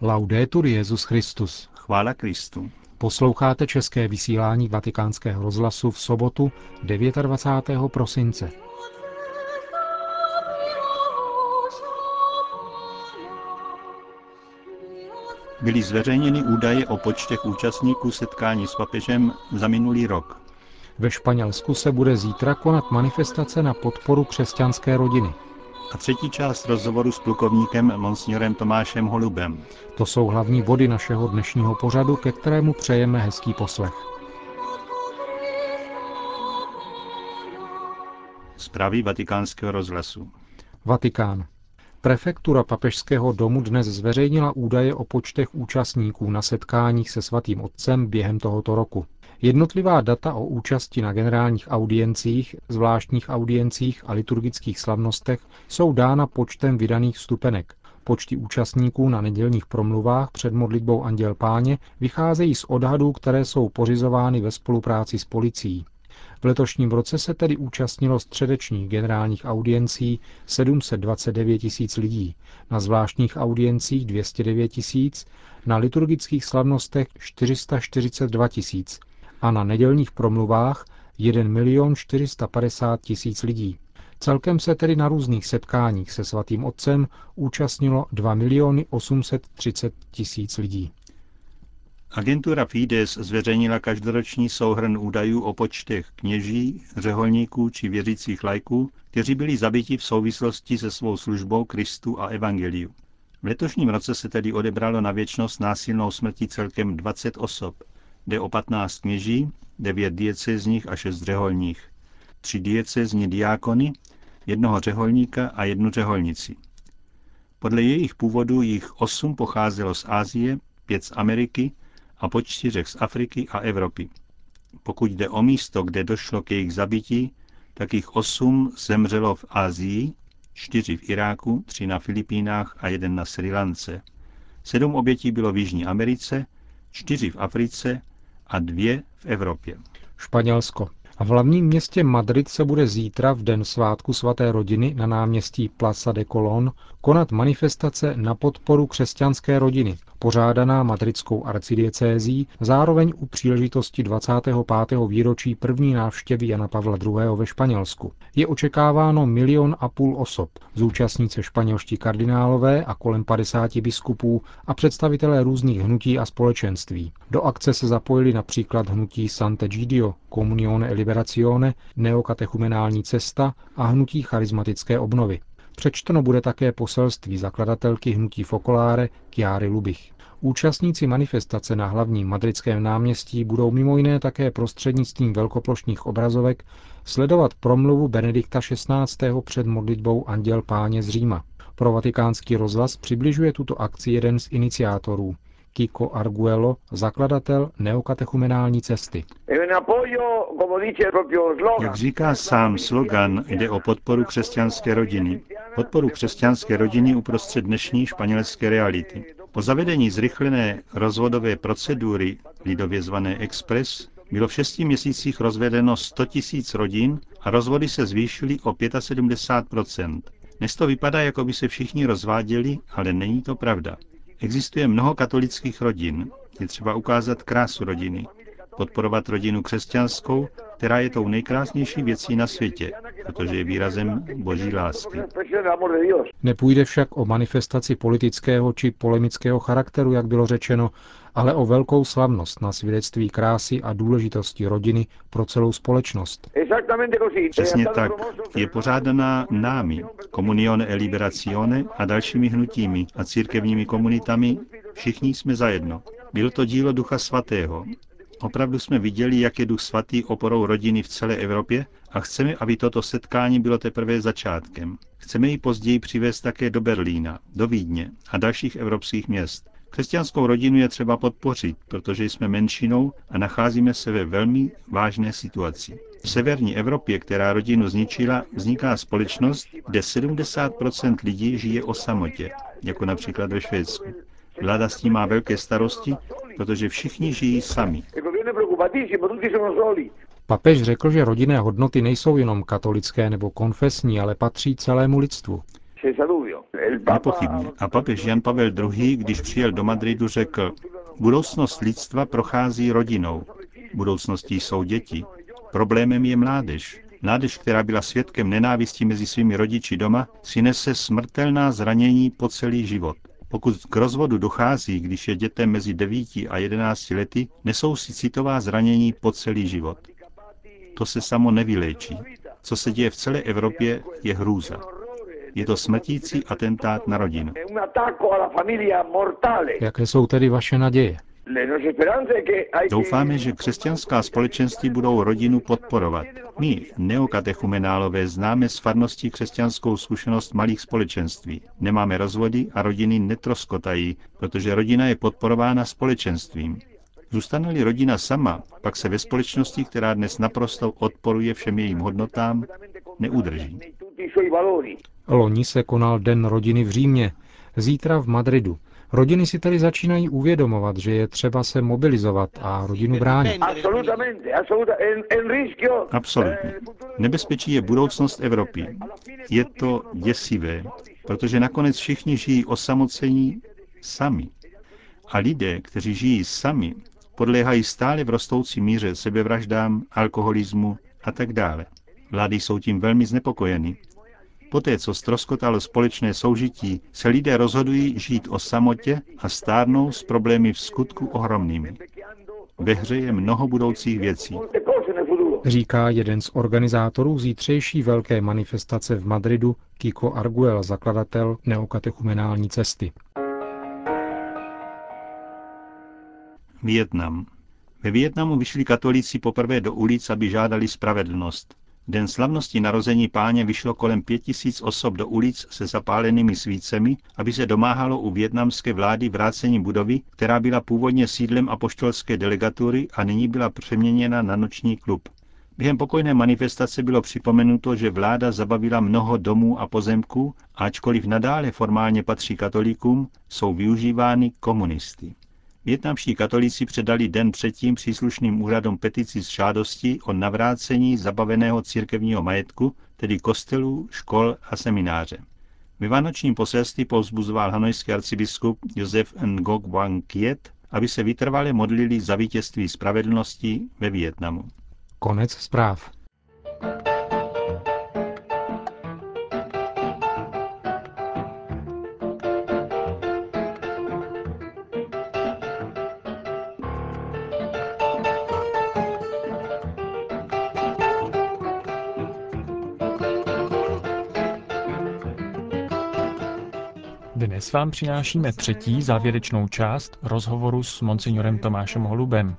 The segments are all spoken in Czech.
Laudetur Jezus Christus. Chvála Kristu. Posloucháte české vysílání Vatikánského rozhlasu v sobotu 29. prosince. Byly zveřejněny údaje o počtech účastníků setkání s papežem za minulý rok. Ve Španělsku se bude zítra konat manifestace na podporu křesťanské rodiny. A třetí část rozhovoru s plukovníkem Monsignorem Tomášem Holubem. To jsou hlavní body našeho dnešního pořadu, ke kterému přejeme hezký poslech. Zprávy vatikánského rozhlasu. Vatikán. Prefektura papežského domu dnes zveřejnila údaje o počtech účastníků na setkáních se svatým otcem během tohoto roku. Jednotlivá data o účasti na generálních audiencích, zvláštních audiencích a liturgických slavnostech jsou dána počtem vydaných vstupenek. Počty účastníků na nedělních promluvách před modlitbou Anděl Páně vycházejí z odhadů, které jsou pořizovány ve spolupráci s policií. V letošním roce se tedy účastnilo středečních generálních audiencí 729 tisíc lidí, na zvláštních audiencích 209 tisíc, na liturgických slavnostech 442 tisíc a na nedělních promluvách 1 milion 450 tisíc lidí. Celkem se tedy na různých setkáních se svatým otcem účastnilo 2 miliony 830 tisíc lidí. Agentura Fides zveřejnila každoroční souhrn údajů o počtech kněží, řeholníků či věřících lajků, kteří byli zabiti v souvislosti se svou službou Kristu a Evangeliu. V letošním roce se tedy odebralo na věčnost násilnou smrti celkem 20 osob. Jde o 15 kněží, 9 diecezních a 6 řeholních. Tři diecezní diákony, jednoho řeholníka a jednu řeholnici. Podle jejich původu jich 8 pocházelo z Ázie, 5 z Ameriky, a po čtyřech z Afriky a Evropy. Pokud jde o místo, kde došlo k jejich zabití, tak jich osm zemřelo v Asii, čtyři v Iráku, tři na Filipínách a jeden na Sri Lance. Sedm obětí bylo v Jižní Americe, čtyři v Africe a dvě v Evropě. Španělsko. A v hlavním městě Madrid se bude zítra v den svátku svaté rodiny na náměstí Plaza de Colón konat manifestace na podporu křesťanské rodiny, pořádaná madridskou arcidiecézí, zároveň u příležitosti 25. výročí první návštěvy Jana Pavla II. ve Španělsku. Je očekáváno milion a půl osob, zúčastní se španělští kardinálové a kolem 50 biskupů a představitelé různých hnutí a společenství. Do akce se zapojili například hnutí Sant'Egidio, Comunione e Liberazione, Neokatechumenální cesta a hnutí charismatické obnovy. Přečteno bude také poselství zakladatelky hnutí Fokoláre Chiary Lubich. Účastníci manifestace na hlavním madridském náměstí budou mimo jiné také prostřednictvím velkoplošních obrazovek sledovat promluvu Benedikta XVI. před modlitbou Anděl Páně z Říma. Pro vatikánský rozhlas přibližuje tuto akci jeden z iniciátorů, Kiko Arguello, zakladatel neokatechumenální cesty. Jak říká sám slogan, jde o podporu křesťanské rodiny. Podporu křesťanské rodiny uprostřed dnešní španělské reality. Po zavedení zrychlené rozvodové procedury, lidově zvané Express, bylo v šesti měsících rozvedeno 100 tisíc rodin a rozvody se zvýšily o 75 Dnes to vypadá, jako by se všichni rozváděli, ale není to pravda. Existuje mnoho katolických rodin. Je třeba ukázat krásu rodiny. Podporovat rodinu křesťanskou, která je tou nejkrásnější věcí na světě, protože je výrazem boží lásky. Nepůjde však o manifestaci politického či polemického charakteru, jak bylo řečeno, ale o velkou slavnost na svědectví krásy a důležitosti rodiny pro celou společnost. Přesně tak. Je pořádaná námi, Comunione e Liberazione a dalšími hnutími a církevními komunitami, všichni jsme zajedno. Bylo to dílo Ducha Svatého. Opravdu jsme viděli, jak je Duch Svatý oporou rodiny v celé Evropě a chceme, aby toto setkání bylo teprve začátkem. Chceme ji později přivést také do Berlína, do Vídně a dalších evropských měst. Křesťanskou rodinu je třeba podpořit, protože jsme menšinou a nacházíme se ve velmi vážné situaci. V severní Evropě, která rodinu zničila, vzniká společnost, kde 70% lidí žije o samotě, jako například ve Švédsku. Vláda s tím má velké starosti, protože všichni žijí sami. Papež řekl, že rodinné hodnoty nejsou jenom katolické nebo konfesní, ale patří celému lidstvu. Nepochybně. A papež Jan Pavel II., když přijel do Madridu, řekl, budoucnost lidstva prochází rodinou. Budoucností jsou děti. Problémem je mládež. Mládež, která byla svědkem nenávistí mezi svými rodiči doma, si nese smrtelná zranění po celý život. Pokud k rozvodu dochází, když je dětem mezi 9 a 11 lety, nesou si citová zranění po celý život. To se samo nevyléčí. Co se děje v celé Evropě, je hrůza. Je to smrtící atentát na rodinu. Jaké jsou tedy vaše naděje? Doufáme, že křesťanská společenství budou rodinu podporovat. My, neokatechumenálové, známe z farností křesťanskou zkušenost malých společenství. Nemáme rozvody a rodiny netroskotají, protože rodina je podporována společenstvím. Zůstane-li rodina sama, pak se ve společnosti, která dnes naprosto odporuje všem jejím hodnotám, neudrží. Loni se konal Den rodiny v Římě, zítra v Madridu. Rodiny si tedy začínají uvědomovat, že je třeba se mobilizovat a rodinu bránit. Absolutně. Nebezpečí je budoucnost Evropy. Je to děsivé, protože nakonec všichni žijí osamocení sami. A lidé, kteří žijí sami, podléhají stále v rostoucí míře sebevraždám, alkoholismu a tak dále. Vlády jsou tím velmi znepokojeny. Poté, co stroskotalo společné soužití, se lidé rozhodují žít o samotě a stárnou s problémy v skutku ohromnými. Ve hře je mnoho budoucích věcí. Říká jeden z organizátorů zítřejší velké manifestace v Madridu Kiko Arguel, zakladatel neokatechumenální cesty. Vietnam. Ve Vietnamu vyšli katolíci poprvé do ulic, aby žádali spravedlnost. Den slavnosti narození páně vyšlo kolem pět tisíc osob do ulic se zapálenými svícemi, aby se domáhalo u větnamské vlády vrácení budovy, která byla původně sídlem apoštolské delegatury a nyní byla přeměněna na noční klub. Během pokojné manifestace bylo připomenuto, že vláda zabavila mnoho domů a pozemků, ačkoliv nadále formálně patří katolíkům, jsou využívány komunisty. Větnamští katolíci předali den předtím příslušným úřadům petici s žádostí o navrácení zabaveného církevního majetku, tedy kostelů, škol a semináře. Ve vánočním poselství povzbuzoval hanojský arcibiskup Josef Ngok Wang Kiet, aby se vytrvale modlili za vítězství spravedlnosti ve Vietnamu. Konec zpráv. Dnes vám přinášíme třetí závěrečnou část rozhovoru s monsignorem Tomášem Holubem.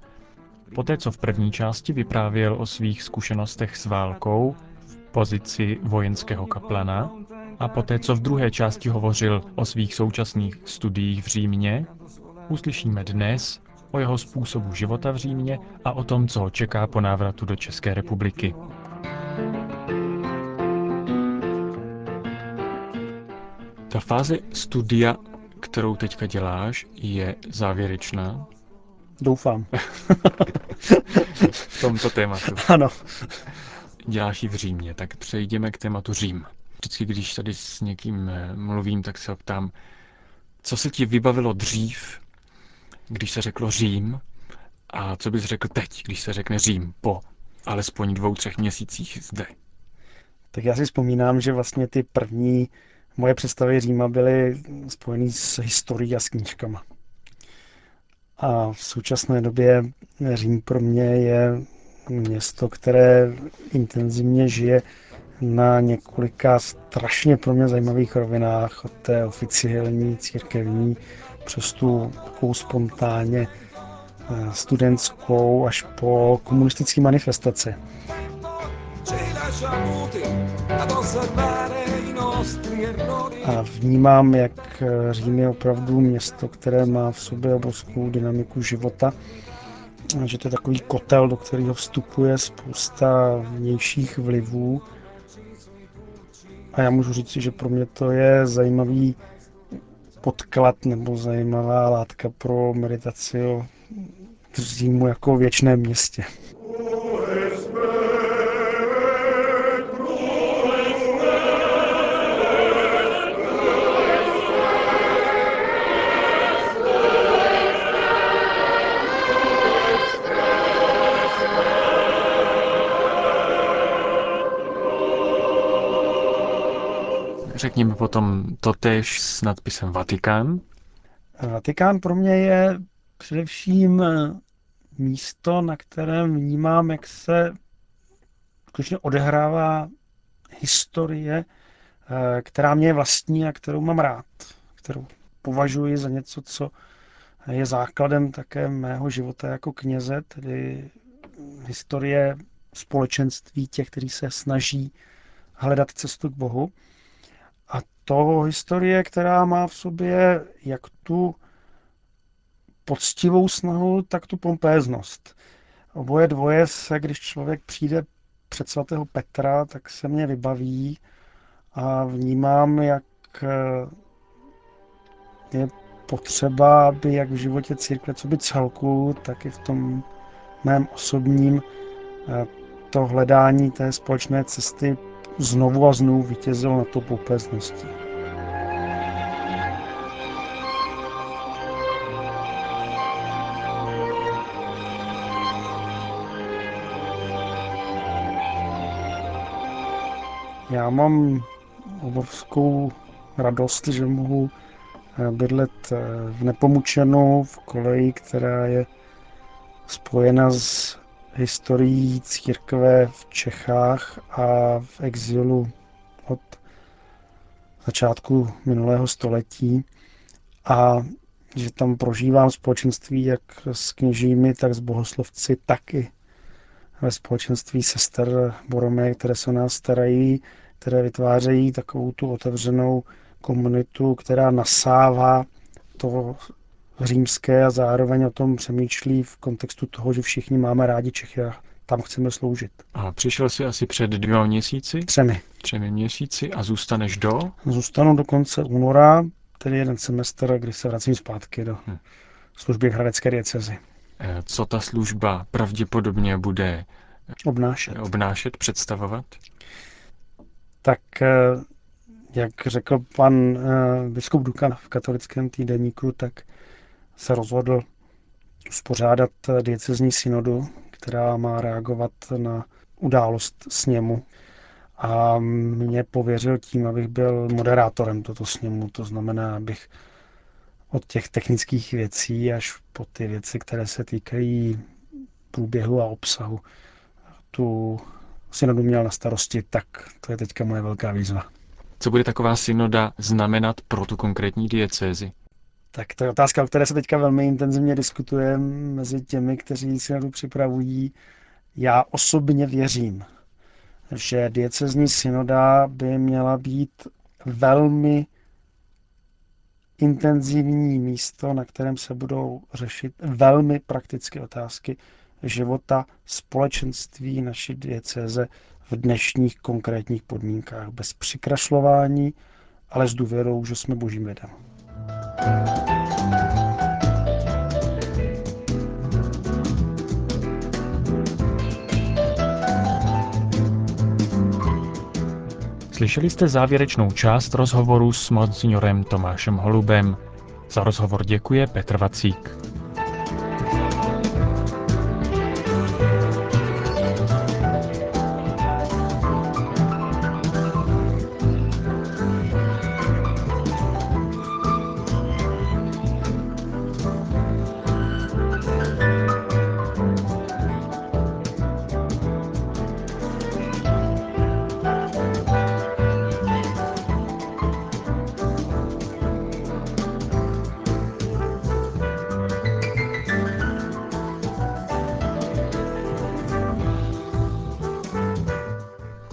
Poté, co v první části vyprávěl o svých zkušenostech s válkou v pozici vojenského kaplana a poté, co v druhé části hovořil o svých současných studiích v Římě, uslyšíme dnes o jeho způsobu života v Římě a o tom, co ho čeká po návratu do České republiky. Ta fáze studia, kterou teďka děláš, je závěrečná? Doufám. v tomto tématu. Ano. Děláš ji v Římě, tak přejdeme k tématu Řím. Vždycky, když tady s někým eh, mluvím, tak se ptám, co se ti vybavilo dřív, když se řeklo Řím, a co bys řekl teď, když se řekne Řím po alespoň dvou, třech měsících zde? Tak já si vzpomínám, že vlastně ty první moje představy Říma byly spojeny s historií a s knížkama. A v současné době Řím pro mě je město, které intenzivně žije na několika strašně pro mě zajímavých rovinách, od té oficiální církevní přes tu takovou spontánně eh, studentskou až po komunistické manifestace. A vnímám, jak Řím je opravdu město, které má v sobě obrovskou dynamiku života, že to je takový kotel, do kterého vstupuje spousta vnějších vlivů. A já můžu říct, že pro mě to je zajímavý podklad nebo zajímavá látka pro meditaci o Římu jako věčném městě. Řekněme potom totež s nadpisem Vatikán. Vatikán pro mě je především místo, na kterém vnímám, jak se skutečně odehrává historie, která mě je vlastní a kterou mám rád, kterou považuji za něco, co je základem také mého života jako kněze, tedy historie společenství těch, kteří se snaží hledat cestu k Bohu. A to historie, která má v sobě jak tu poctivou snahu, tak tu pompéznost. Oboje dvoje se, když člověk přijde před svatého Petra, tak se mě vybaví a vnímám, jak je potřeba, aby jak v životě církve, co by celku, tak i v tom mém osobním eh, to hledání té společné cesty znovu a znovu vítězilo na to poupézností. Já mám obrovskou radost, že mohu bydlet eh, v Nepomučenu, v koleji, která je spojena s historií církve v Čechách a v exilu od začátku minulého století. A že tam prožívám společenství jak s kněžími, tak s bohoslovci, taky ve společenství sester Boromé, které se o nás starají, které vytvářejí takovou tu otevřenou komunitu, která nasává to římské a zároveň o tom přemýšlí v kontextu toho, že všichni máme rádi Čechy a tam chceme sloužit. A přišel jsi asi před dvěma měsíci? Třemi. Třemi měsíci a zůstaneš do? Zůstanu do konce února, tedy jeden semestr, kdy se vracím zpátky do hm. služby Hradecké diecezy. Eh, co ta služba pravděpodobně bude obnášet, obnášet představovat? Tak eh, jak řekl pan biskup Dukan v katolickém týdenníku, tak se rozhodl uspořádat diecezní synodu, která má reagovat na událost sněmu. A mě pověřil tím, abych byl moderátorem toto sněmu. To znamená, abych od těch technických věcí až po ty věci, které se týkají průběhu a obsahu, tu synodu měl na starosti, tak to je teďka moje velká výzva. Co bude taková synoda znamenat pro tu konkrétní diecézi? Tak to je otázka, o které se teďka velmi intenzivně diskutuje mezi těmi, kteří synodu připravují. Já osobně věřím, že diecezní synoda by měla být velmi intenzivní místo, na kterém se budou řešit velmi praktické otázky života společenství naší diecéze v dnešních konkrétních podmínkách, bez přikrašlování, ale s důvěrou, že jsme božím lidem. Slyšeli jste závěrečnou část rozhovoru s monsignorem Tomášem Holubem. Za rozhovor děkuje Petr Vacík.